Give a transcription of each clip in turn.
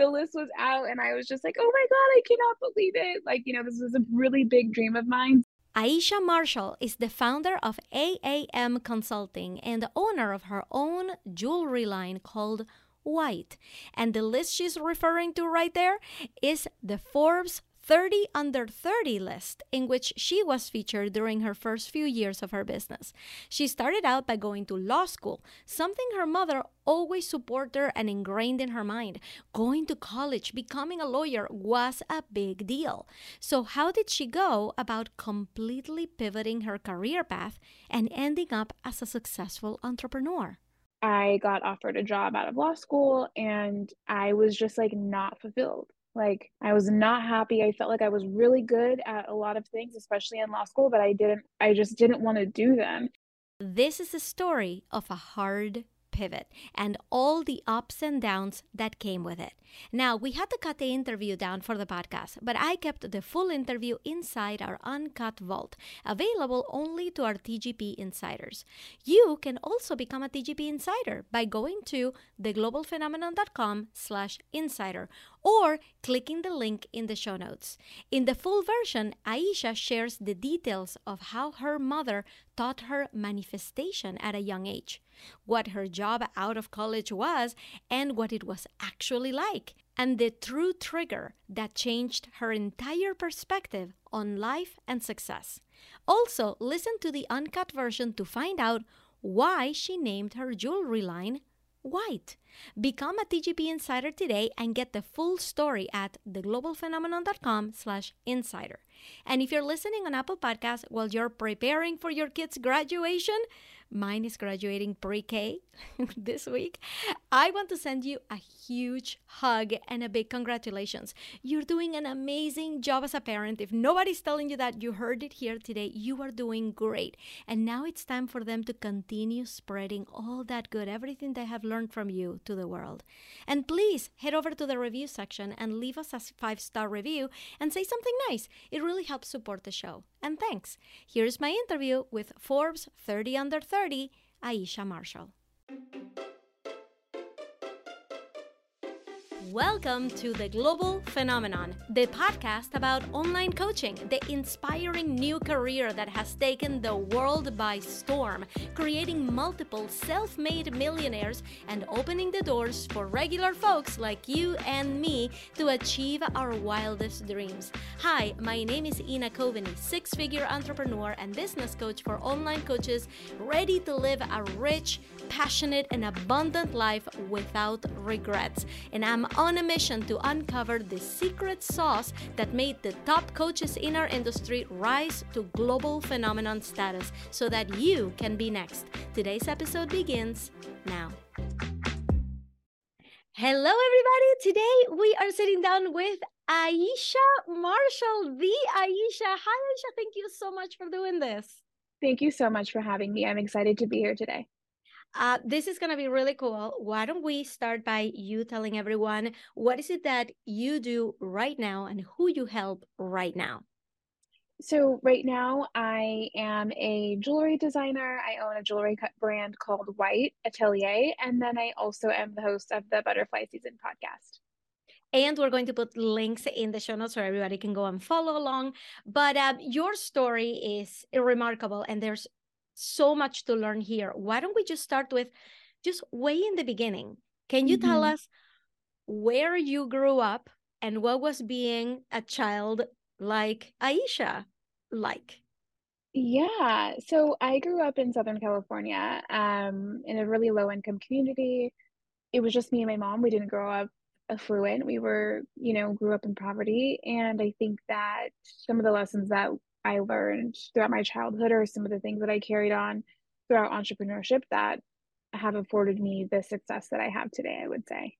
the list was out and I was just like, oh my God, I cannot believe it. Like, you know, this was a really big dream of mine. Aisha Marshall is the founder of AAM Consulting and the owner of her own jewelry line called Whxte. And the list she's referring to right there is the Forbes 30 under 30 list, in which she was featured during her first few years of her business. She started out by going to law school, something her mother always supported her and ingrained in her mind. Going to college, becoming a lawyer was a big deal. So, how did she go about completely pivoting her career path and ending up as a successful entrepreneur? I got offered a job out of law school and I was just like not fulfilled. Like I was not happy. I felt like I was really good at a lot of things, especially in law school, but I didn't I just didn't want to do them. This is the story of a hard pivot and all the ups and downs that came with it. Now, we had to cut the interview down for the podcast, but I kept the full interview inside our uncut vault, available only to our TGP insiders. You can also become a TGP insider by going to theglobalphenomenon.com slash insider or clicking the link in the show notes. In the full version, Aisha shares the details of how her mother taught her manifestation at a young age, what her job out of college was, and what it was actually like, and the true trigger that changed her entire perspective on life and success. Also, listen to the uncut version to find out why she named her jewelry line Whxte. Become a TGP Insider today and get the full story at theglobalphenomenon.com slash insider. And if you're listening on Apple Podcasts while you're preparing for your kid's graduation, Mine is graduating pre K this week. I want to send you a huge hug and a big congratulations. You're doing an amazing job as a parent. If nobody's telling you that, you heard it here today. You are doing great. And now it's time for them to continue spreading all that good, everything they have learned from you to the world. And please head over to the review section and leave us a five star review and say something nice. It really helps support the show. And thanks. Here's my interview with Forbes 30 Under 30, Aisha Marshall. Welcome to the Global Phenomenon, the podcast about online coaching, the inspiring new career that has taken the world by storm, creating multiple self made millionaires and opening the doors for regular folks like you and me to achieve our wildest dreams. Hi, my name is Ina Coveney, six figure entrepreneur and business coach for online coaches ready to live a rich, passionate, and abundant life without regrets. And I'm on a mission to uncover the secret sauce that made the top coaches in our industry rise to global phenomenon status so that you can be next. Today's episode begins now. Hello, everybody. Today we are sitting down with Aisha Marshall, the Aisha. Hi, Aisha. Thank you so much for doing this. Thank you so much for having me. I'm excited to be here today. Uh, this is going to be really cool. Why don't we start by you telling everyone what is it that you do right now and who you help right now? So, right now, I am a jewelry designer. I own a jewelry brand called Whxte Atelier. And then I also am the host of the Butterfly Season podcast. And we're going to put links in the show notes so everybody can go and follow along. But um, your story is remarkable, and there's so much to learn here. Why don't we just start with just way in the beginning? Can you mm-hmm. tell us where you grew up and what was being a child like Aisha like? Yeah, so I grew up in Southern California um, in a really low income community. It was just me and my mom. We didn't grow up affluent. We were, you know, grew up in poverty. And I think that some of the lessons that I learned throughout my childhood or some of the things that I carried on throughout entrepreneurship that have afforded me the success that I have today, I would say.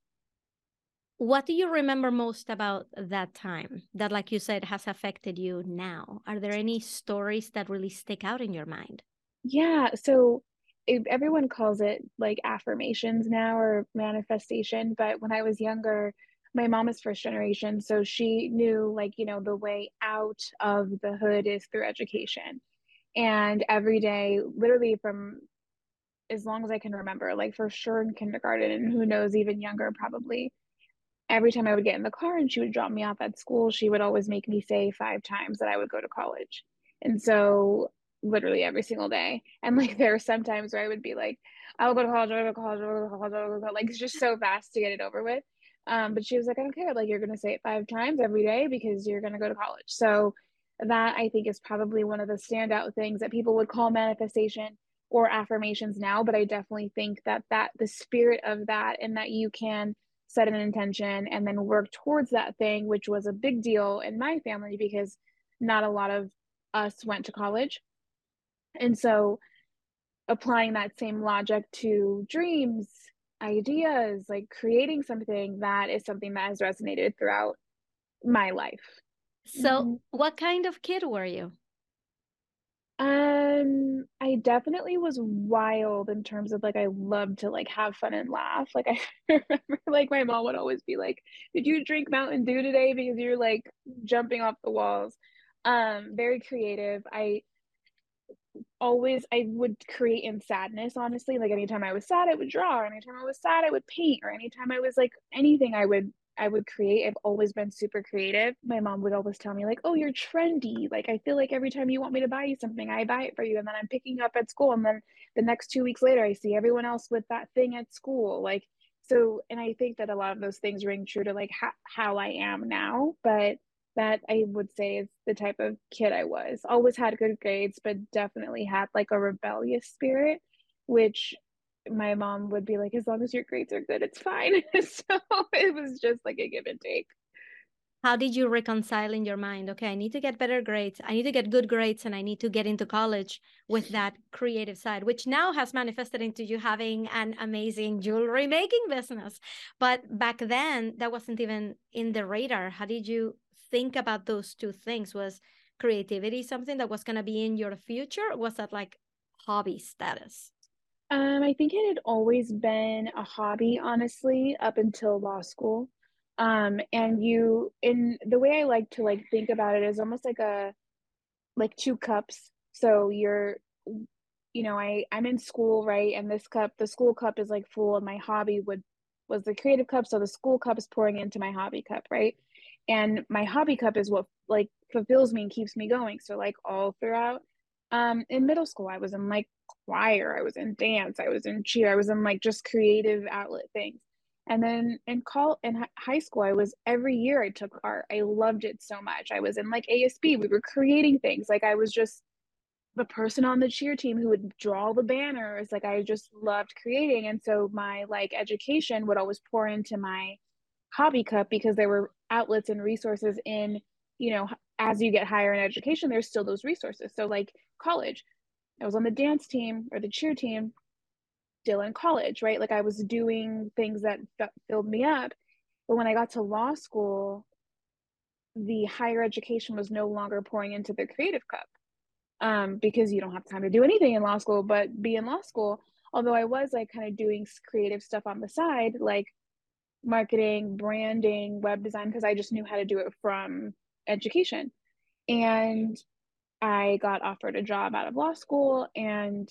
What do you remember most about that time that, like you said, has affected you now? Are there any stories that really stick out in your mind? Yeah. So everyone calls it like affirmations now or manifestation. But when I was younger, my mom is first generation so she knew like you know the way out of the hood is through education and every day literally from as long as i can remember like for sure in kindergarten and who knows even younger probably every time I would get in the car and she would drop me off at school, she would always make me say five times that I would go to college. And so literally every single day. And like there are some times where I would be like, I'll go to college, I'll go to college, I'll go to college, I'll go to college. Like it's just so fast to get it over with. Um, but she was like, I don't care. Like you're gonna say it five times every day because you're gonna go to college. So that I think is probably one of the standout things that people would call manifestation or affirmations now. But I definitely think that that the spirit of that and that you can set an intention and then work towards that thing, which was a big deal in my family because not a lot of us went to college. And so applying that same logic to dreams, ideas, like creating something that is something that has resonated throughout my life. So, mm-hmm. what kind of kid were you? Um, I definitely was wild in terms of like I loved to like have fun and laugh. Like I remember like my mom would always be like, "Did you drink Mountain Dew today because you're like jumping off the walls?" Um, very creative. I always I would create in sadness, honestly. Like anytime I was sad, I would draw, anytime I was sad, I would paint, or anytime I was like anything I would I would create. I've always been super creative. My mom would always tell me, like, oh, you're trendy. Like, I feel like every time you want me to buy you something, I buy it for you. And then I'm picking up at school. And then the next two weeks later, I see everyone else with that thing at school. Like, so, and I think that a lot of those things ring true to like ha- how I am now. But that I would say is the type of kid I was. Always had good grades, but definitely had like a rebellious spirit, which my mom would be like, as long as your grades are good, it's fine. so it was just like a give and take. How did you reconcile in your mind? Okay, I need to get better grades. I need to get good grades and I need to get into college with that creative side, which now has manifested into you having an amazing jewelry making business. But back then, that wasn't even in the radar. How did you think about those two things? Was creativity something that was going to be in your future? was that like hobby status? Um, I think it had always been a hobby, honestly, up until law school. Um, and you, in the way I like to like think about it is almost like a, like two cups. So you're, you know, I I'm in school, right? And this cup, the school cup is like full, and my hobby would was the creative cup. So the school cup is pouring into my hobby cup, right? And my hobby cup is what like fulfills me and keeps me going. So like all throughout, um, in middle school, I was in like choir, I was in dance, I was in cheer, I was in like just creative outlet things. And then in call in high school, I was every year I took art. I loved it so much. I was in like ASB. We were creating things. Like I was just the person on the cheer team who would draw the banners. Like I just loved creating. And so my like education would always pour into my hobby cup because there were outlets and resources in, you know, as you get higher in education, there's still those resources. So like college, I was on the dance team or the cheer team still in college, right? Like I was doing things that filled me up. But when I got to law school, the higher education was no longer pouring into the creative cup um, because you don't have time to do anything in law school but be in law school. Although I was like kind of doing creative stuff on the side, like marketing, branding, web design, because I just knew how to do it from education. And I got offered a job out of law school and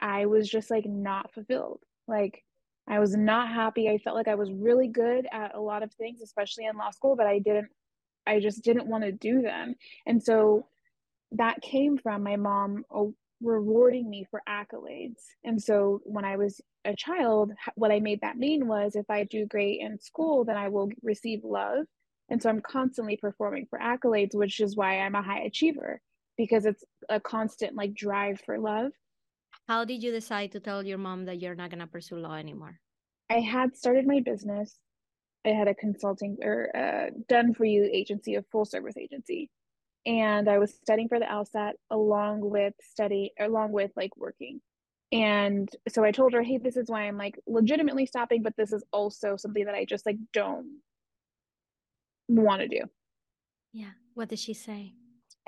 I was just like not fulfilled. Like I was not happy. I felt like I was really good at a lot of things, especially in law school, but I didn't I just didn't want to do them. And so that came from my mom rewarding me for accolades. And so when I was a child, what I made that mean was if I do great in school, then I will receive love. And so I'm constantly performing for accolades, which is why I'm a high achiever because it's a constant like drive for love. How did you decide to tell your mom that you're not going to pursue law anymore? I had started my business. I had a consulting or uh, done for you agency, a full service agency. And I was studying for the LSAT along with study, along with like working. And so I told her, hey, this is why I'm like legitimately stopping, but this is also something that I just like don't want to do. Yeah. What did she say?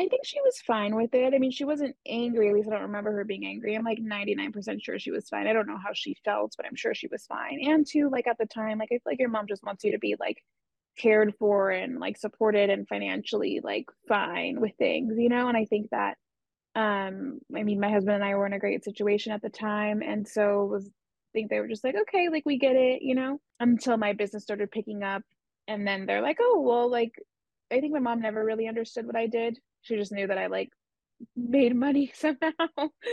I think she was fine with it. I mean, she wasn't angry. At least I don't remember her being angry. I'm like 99% sure she was fine. I don't know how she felt, but I'm sure she was fine. And too, like at the time, like I feel like your mom just wants you to be like cared for and like supported and financially like fine with things, you know? And I think that um I mean my husband and I were in a great situation at the time and so was I think they were just like, okay, like we get it, you know, until my business started picking up and then they're like, oh, well, like, I think my mom never really understood what I did. She just knew that I like made money somehow.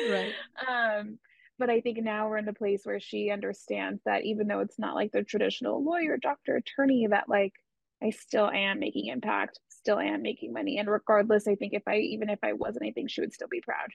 Right. Um, but I think now we're in a place where she understands that even though it's not like the traditional lawyer, doctor, attorney, that like I still am making impact, still am making money. And regardless, I think if I even if I wasn't, I think she would still be proud.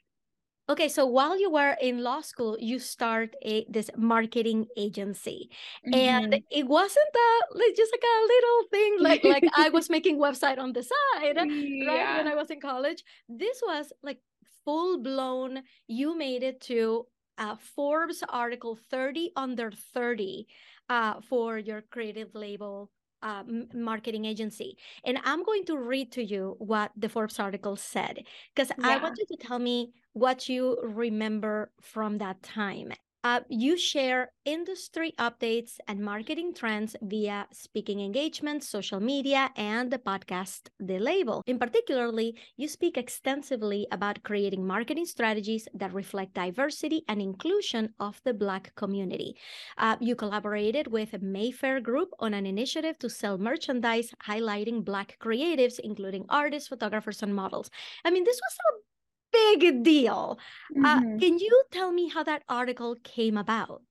Okay, so while you were in law school, you start a this marketing agency, mm-hmm. and it wasn't a like, just like a little thing like like I was making website on the side, yeah. right? When I was in college, this was like full blown. You made it to a Forbes article 30 under 30 uh, for your creative label uh, marketing agency. And I'm going to read to you what the Forbes article said, because yeah. I want you to tell me what you remember from that time. Uh, you share industry updates and marketing trends via speaking engagements, social media, and the podcast The Label. In particularly, you speak extensively about creating marketing strategies that reflect diversity and inclusion of the Black community. Uh, you collaborated with Mayfair Group on an initiative to sell merchandise highlighting Black creatives, including artists, photographers, and models. I mean, this was a big deal. Uh, mm-hmm. Uh, can you tell me how that article came about?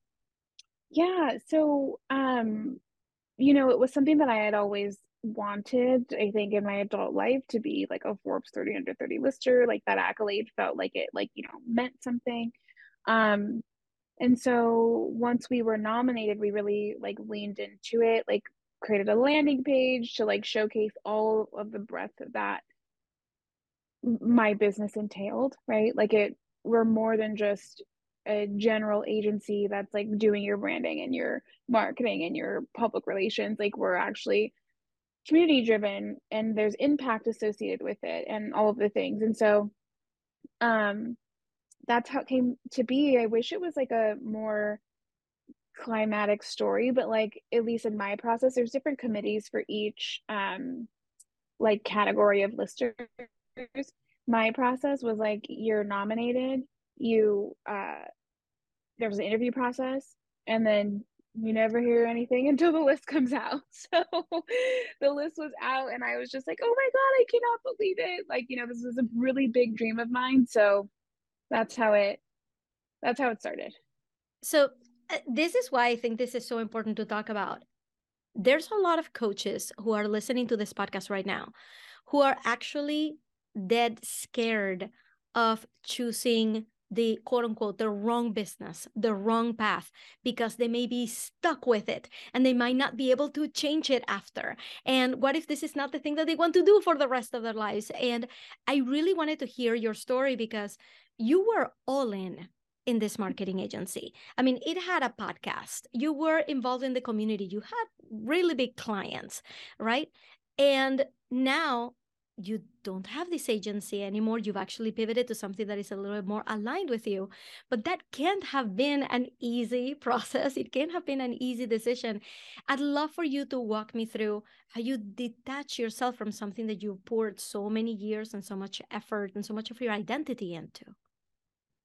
Yeah, so um, you know, it was something that I had always wanted, I think, in my adult life to be like a Forbes 30 under 30 lister. Like that accolade felt like it, like, you know, meant something. Um, and so once we were nominated, we really like leaned into it, like created a landing page to like showcase all of the breadth of that my business entailed, right? Like it we're more than just a general agency that's like doing your branding and your marketing and your public relations. Like we're actually community driven and there's impact associated with it and all of the things. And so um that's how it came to be. I wish it was like a more climatic story, but like at least in my process, there's different committees for each um like category of listers my process was like you're nominated you uh there was an interview process and then you never hear anything until the list comes out. So the list was out and i was just like oh my god i cannot believe it. Like you know this was a really big dream of mine so that's how it that's how it started. So uh, this is why i think this is so important to talk about. There's a lot of coaches who are listening to this podcast right now who are actually dead scared of choosing the quote unquote the wrong business the wrong path because they may be stuck with it and they might not be able to change it after. And what if this is not the thing that they want to do for the rest of their lives? And i really wanted to hear your story because you were all in in this marketing agency. I mean it had a podcast. You were involved in the community. You had really big clients right? And now you don't have this agency anymore. You've actually pivoted to something that is a little bit more aligned with you. But that can't have been an easy process. It can't have been an easy decision. I'd love for you to walk me through how you detach yourself from something that you poured so many years and so much effort and so much of your identity into.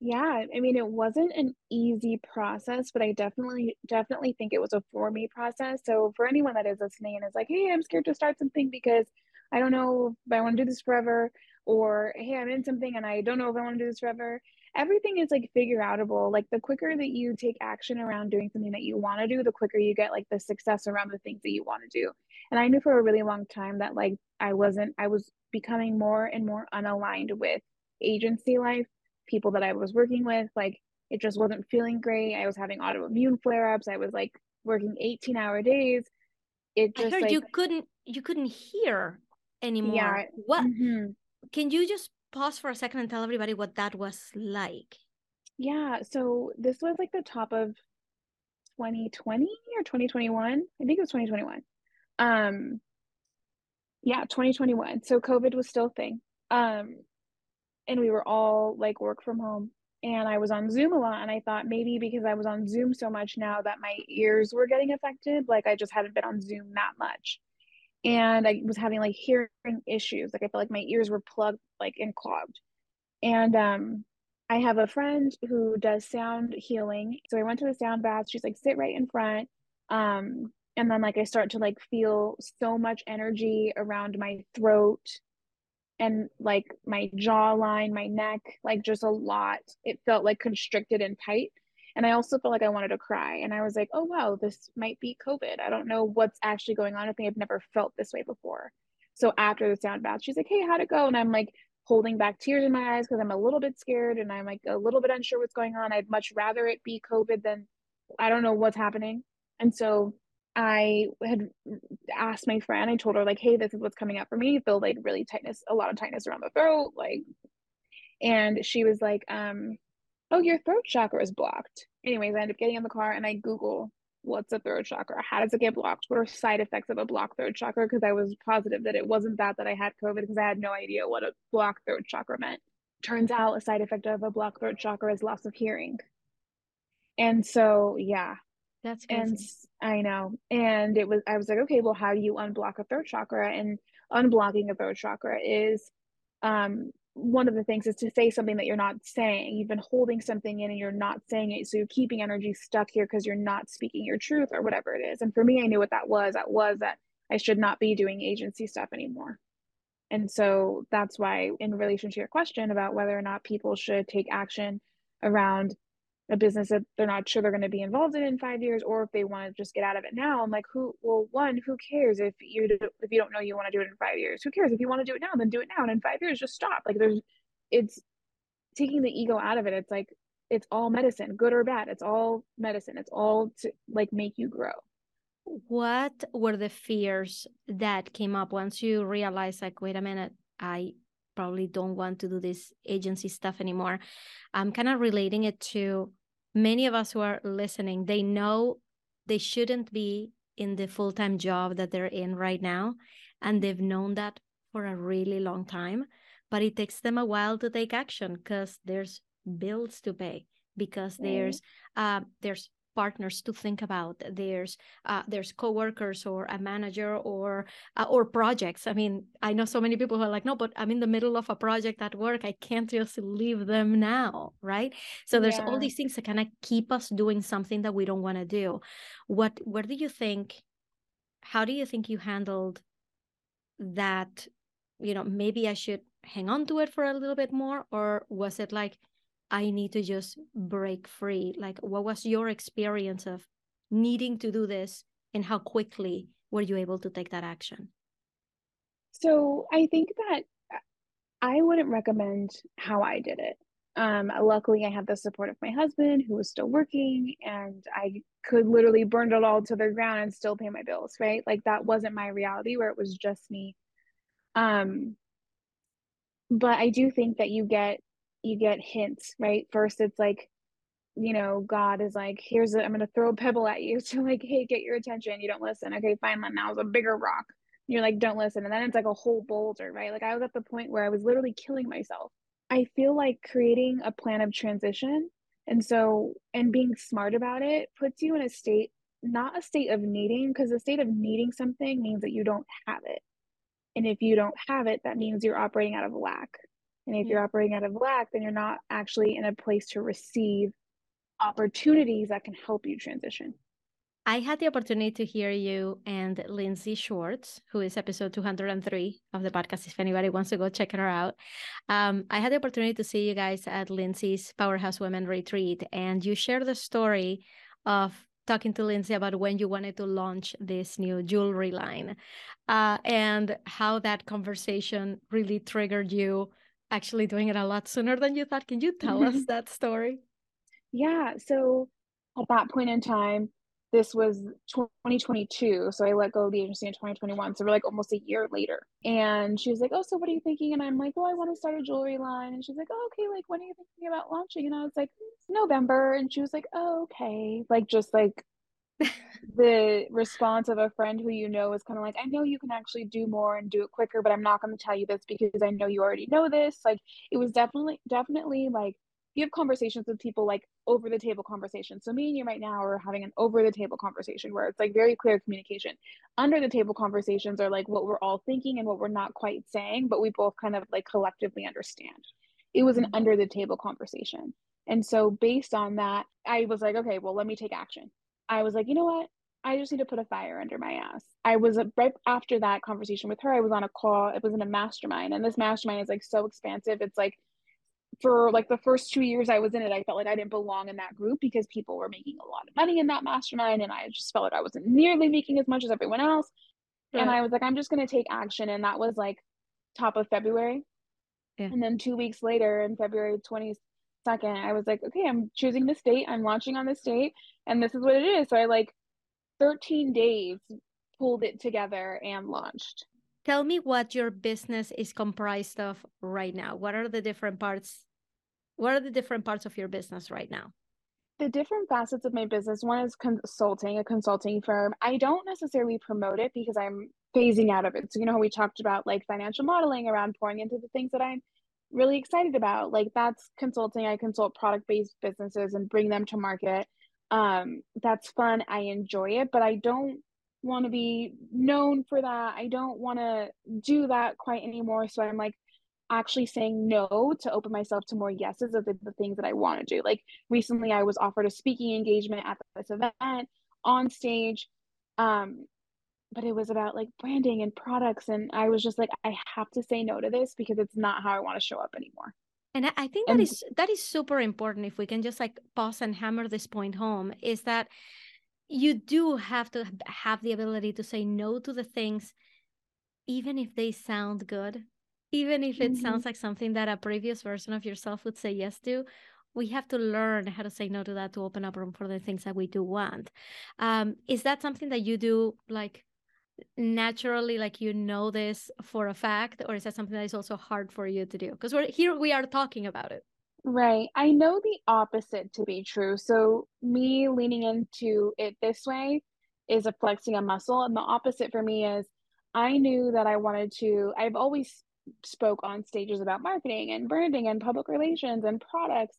Yeah, I mean, it wasn't an easy process, but I definitely, definitely think it was a for me process. So, for anyone that is listening and is like, hey, I'm scared to start something because I don't know if I want to do this forever, or hey, I'm in something and I don't know if I want to do this forever. Everything is like figure outable. Like the quicker that you take action around doing something that you want to do, the quicker you get like the success around the things that you want to do. And I knew for a really long time that like I wasn't, I was becoming more and more unaligned with agency life, people that I was working with. Like it just wasn't feeling great. I was having autoimmune flare ups. I was like working 18 hour days. It just I heard like, you couldn't you couldn't hear anymore. Yeah. What mm-hmm. can you just pause for a second and tell everybody what that was like? Yeah. So this was like the top of 2020 or 2021. I think it was 2021. Um yeah, 2021. So COVID was still a thing. Um and we were all like work from home and I was on Zoom a lot and I thought maybe because I was on Zoom so much now that my ears were getting affected, like I just hadn't been on Zoom that much and I was having like hearing issues. Like I felt like my ears were plugged like and clogged. And um I have a friend who does sound healing. So I went to the sound bath. She's like, sit right in front. Um, and then like I start to like feel so much energy around my throat and like my jawline, my neck, like just a lot. It felt like constricted and tight. And I also felt like I wanted to cry. And I was like, oh, wow, this might be COVID. I don't know what's actually going on. I think I've never felt this way before. So after the sound bath, she's like, hey, how'd it go? And I'm like holding back tears in my eyes because I'm a little bit scared and I'm like a little bit unsure what's going on. I'd much rather it be COVID than I don't know what's happening. And so I had asked my friend, I told her, like, hey, this is what's coming up for me. Feel like really tightness, a lot of tightness around the throat. Like, and she was like, um, oh, your throat chakra is blocked. Anyways, I end up getting in the car and I Google what's a throat chakra? How does it get blocked? What are side effects of a blocked throat chakra? Because I was positive that it wasn't that that I had COVID because I had no idea what a blocked throat chakra meant. Turns out a side effect of a blocked throat chakra is loss of hearing. And so, yeah, that's crazy. and I know. And it was I was like, okay, well, how do you unblock a throat chakra? And unblocking a throat chakra is um one of the things is to say something that you're not saying. You've been holding something in and you're not saying it. So you're keeping energy stuck here because you're not speaking your truth or whatever it is. And for me, I knew what that was. That was that I should not be doing agency stuff anymore. And so that's why, in relation to your question about whether or not people should take action around a business that they're not sure they're going to be involved in in five years or if they want to just get out of it now i'm like who well one who cares if you if you don't know you want to do it in five years? Who cares? If you want to do it now then do it now and in five years just stop. Like there's it's taking the ego out of it. It's like it's all medicine good or bad. It's all medicine. It's all to like make you grow. What were the fears that came up once you realized like wait a minute i probably don't want to do this agency stuff anymore? I'm kind of relating it to many of us who are listening, they know they shouldn't be in the full time job that they're in right now. And they've known that for a really long time. But it takes them a while to take action because there's bills to pay, because right. there's uh, there's partners to think about there's uh, there's coworkers or a manager or uh, or projects. I mean i know so many people who are like no but i'm in the middle of a project at work. I can't just leave them now right? So there's yeah. all these things that kind of keep us doing something that we don't want to do. What where do you think how do you think you handled that? You know maybe i should hang on to it for a little bit more or was it like I need to just break free? Like, what was your experience of needing to do this and how quickly were you able to take that action? So, I think that I wouldn't recommend how I did it. Um, luckily, I had the support of my husband who was still working, and I could literally burn it all to the ground and still pay my bills, right? Like, that wasn't my reality where it was just me. Um, but I do think that you get you get hints, right? First, it's like, you know, God is like, here's i am gonna throw a pebble at you to like, hey, get your attention. You don't listen. Okay, fine. Now it's a bigger rock. You're like, don't listen. And then it's like a whole boulder, right? Like I was at the point where I was literally killing myself. I feel like creating a plan of transition and so and being smart about it puts you in a state, not a state of needing, because the state of needing something means that you don't have it. And if you don't have it, that means you're operating out of lack. And if you're operating out of lack, then you're not actually in a place to receive opportunities that can help you transition. I had the opportunity to hear you and Lindsay Schwartz, who is episode 203 of the podcast. If anybody wants to go check her out, um, I had the opportunity to see you guys at Lindsay's Powerhouse Women Retreat, and you shared the story of talking to Lindsay about when you wanted to launch this new jewelry line uh, and how that conversation really triggered you actually doing it a lot sooner than you thought. Can you tell us that story? Yeah. So at that point in time, this was 2022. So I let go of the agency in 2021. So we're like almost a year later. And she was like, Oh, so what are you thinking? And I'm like, Well, I want to start a jewelry line. And she's like, Oh, okay. Like, when are you thinking about launching? And I was like, November. And she was like, Oh, okay. Like, just like the response of a friend who you know is kind of like, I know you can actually do more and do it quicker, but I'm not going to tell you this because I know you already know this. Like, it was definitely, definitely like, you have conversations with people like over the table conversation. So, me and you right now are having an over the table conversation where it's like very clear communication. Under the table conversations are like what we're all thinking and what we're not quite saying, but we both kind of like collectively understand. It was an mm-hmm. under the table conversation. And so, based on that, I was like, okay, well, let me take action I was like, you know what? I just need to put a fire under my ass. I was uh, right after that conversation with her, I was on a call. It was in a mastermind, and this mastermind is like so expansive. It's like for like the first two years I was in it, I felt like I didn't belong in that group because people were making a lot of money in that mastermind, and I just felt like I wasn't nearly making as much as everyone else. Right. And I was like, I'm just gonna take action, and that was like top of February. Yeah. And then two weeks later, in February 22nd, I was like, okay, I'm choosing this date. I'm launching on this date, and this is what it is. So I like 13 days pulled it together and launched. Tell me what your business is comprised of right now. What are the different parts? What are the different parts of your business right now? The different facets of my business one is consulting, a consulting firm. I don't necessarily promote it because I'm phasing out of it. So, you know how we talked about like financial modeling around pouring into the things that I'm really excited about? Like, that's consulting. I consult product based businesses and bring them to market. Um that's fun. I enjoy it but i don't want to be known for that. I don't want to do that quite anymore. So i'm like actually saying no to open myself to more yeses of the, the things that i want to do. Like recently i was offered a speaking engagement at this event on stage. Um but it was about like branding and products and i was just like i have to say no to this because it's not how i want to show up anymore and I think that and, is that is super important if we can just like pause and hammer this point home is that you do have to have the ability to say no to the things even if they sound good even if it mm-hmm. sounds like something that a previous version of yourself would say yes to we have to learn how to say no to that to open up room for the things that we do want um, is that something that you do like naturally like you know this for a fact or is that something that is also hard for you to do? Because we're here we are talking about it. Right. I know the opposite to be true. So me leaning into it this way is a flexing a muscle and the opposite for me is i knew that i wanted to i've always spoke on stages about marketing and branding and public relations and products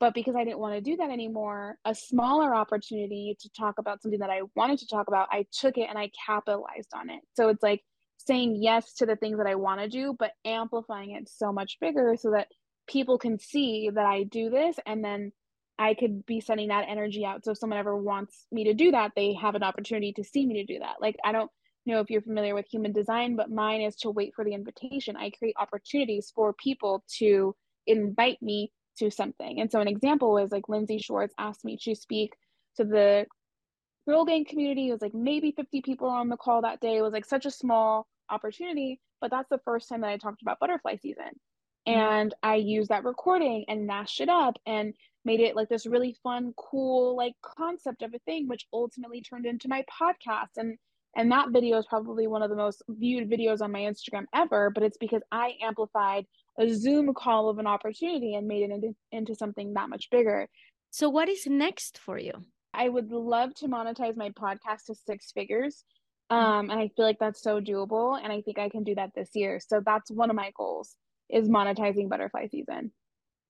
but because I didn't want to do that anymore, a smaller opportunity to talk about something that I wanted to talk about, I took it and I capitalized on it. So it's like saying yes to the things that I want to do, but amplifying it so much bigger so that people can see that I do this and then I could be sending that energy out. So if someone ever wants me to do that, they have an opportunity to see me to do that. Like I don't know if you're familiar with human design, but mine is to wait for the invitation. I create opportunities for people to invite me to something. And so an example was like Lindsay Schwartz asked me to speak to the Girl Gang community. It was like maybe 50 people on the call that day. It was like such a small opportunity, but that's the first time that I talked about butterfly season. Mm-hmm. And I used that recording and mashed it up and made it like this really fun, cool like concept of a thing, which ultimately turned into my podcast. And and that video is probably one of the most viewed videos on my Instagram ever, but it's because I amplified a Zoom call of an opportunity and made it into, into something that much bigger. So, what is next for you? I would love to monetize my podcast to six figures. Mm. Um, and I feel like that's so doable. And I think I can do that this year. So, that's one of my goals is monetizing butterfly season.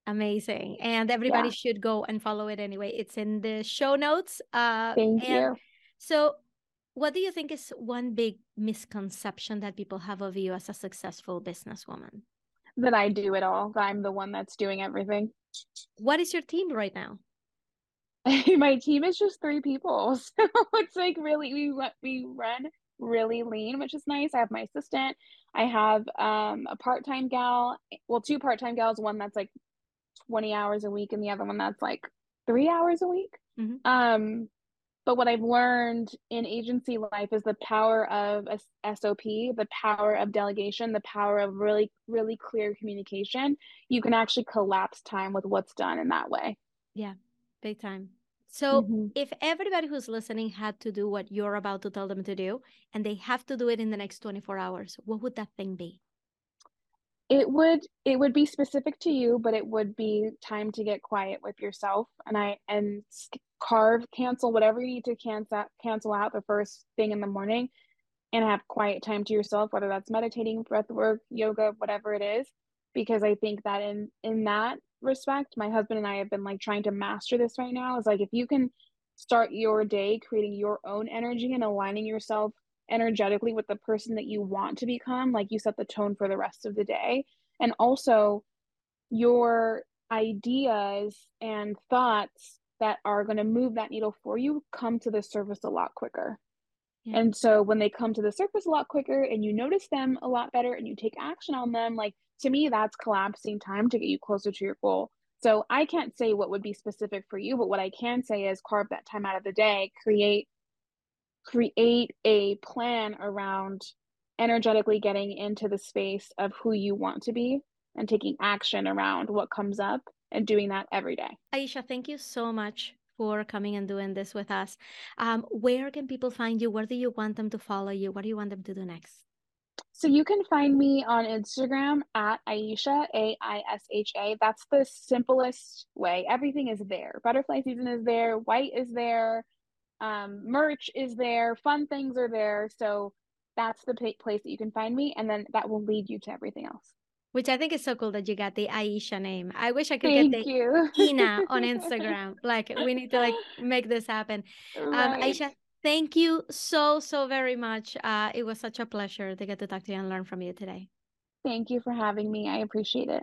Amazing. And everybody yeah. should go and follow it anyway. It's in the show notes. Uh, Thank you. So, what do you think is one big misconception that people have of you as a successful businesswoman? That I do it all. That I'm the one that's doing everything. What is your team right now? My team is just three people. So it's like really we we run really lean, which is nice. I have my assistant. I have um, a part-time gal, well, two part-time gals, one that's like 20 hours a week and the other one that's like 3 hours a week. Mm-hmm. Um but what I've learned in agency life is the power of a SOP, the power of delegation, the power of really, really clear communication. You can actually collapse time with what's done in that way. Yeah, big time. So, mm-hmm. if everybody who's listening had to do what you're about to tell them to do, and they have to do it in the next 24 hours, what would that thing be? It would it would be specific to you, but it would be time to get quiet with yourself and I and carve, cancel whatever you need to cancel cancel out the first thing in the morning and have quiet time to yourself, whether that's meditating, breath work, yoga, whatever it is. Because I think that in in that respect, my husband and I have been like trying to master this right now. Is like if you can start your day creating your own energy and aligning yourself energetically with the person that you want to become, like you set the tone for the rest of the day. And also your ideas and thoughts that are going to move that needle for you come to the surface a lot quicker. Yeah. And so when they come to the surface a lot quicker and you notice them a lot better and you take action on them, like to me, that's collapsing time to get you closer to your goal. So I can't say what would be specific for you, but what I can say is carve that time out of the day, create create a plan around energetically getting into the space of who you want to be and taking action around what comes up and doing that every day. Aisha, thank you so much for coming and doing this with us. Um, where can people find you? Where do you want them to follow you? What do you want them to do next? So you can find me on Instagram at Aisha, A I S H A. That's the simplest way. Everything is there. Butterfly season is there, Whxte is there, um, merch is there, fun things are there. So that's the place that you can find me. And then that will lead you to everything else. Which I think is so cool that you got the Aisha name. I wish I could Thank get the you. Ina on Instagram. like we need to like make this happen. Um, right. Um, Aisha, thank you so so very much. Uh, it was such a pleasure to get to talk to you and learn from you today. Thank you for having me. I appreciate it.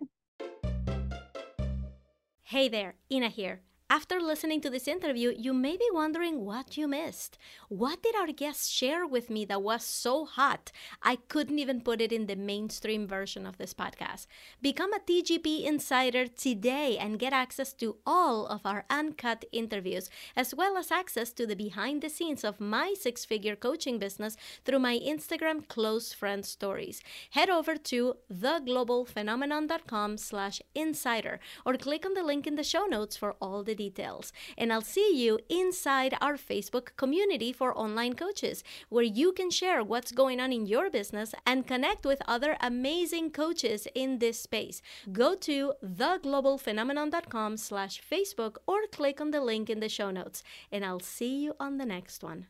Hey there, Ina here. After listening to this interview, you may be wondering what you missed. What did our guest share with me that was so hot? I couldn't even put it in the mainstream version of this podcast. Become a TGP insider today and get access to all of our uncut interviews, as well as access to the behind the scenes of my six figure coaching business through my Instagram close friend stories. Head over to theglobalphenomenon.com slash insider or click on the link in the show notes for all the details. And I'll see you inside our Facebook community for online coaches, where you can share what's going on in your business and connect with other amazing coaches in this space. Go to theglobalphenomenon.com slash Facebook or click on the link in the show notes. And I'll see you on the next one.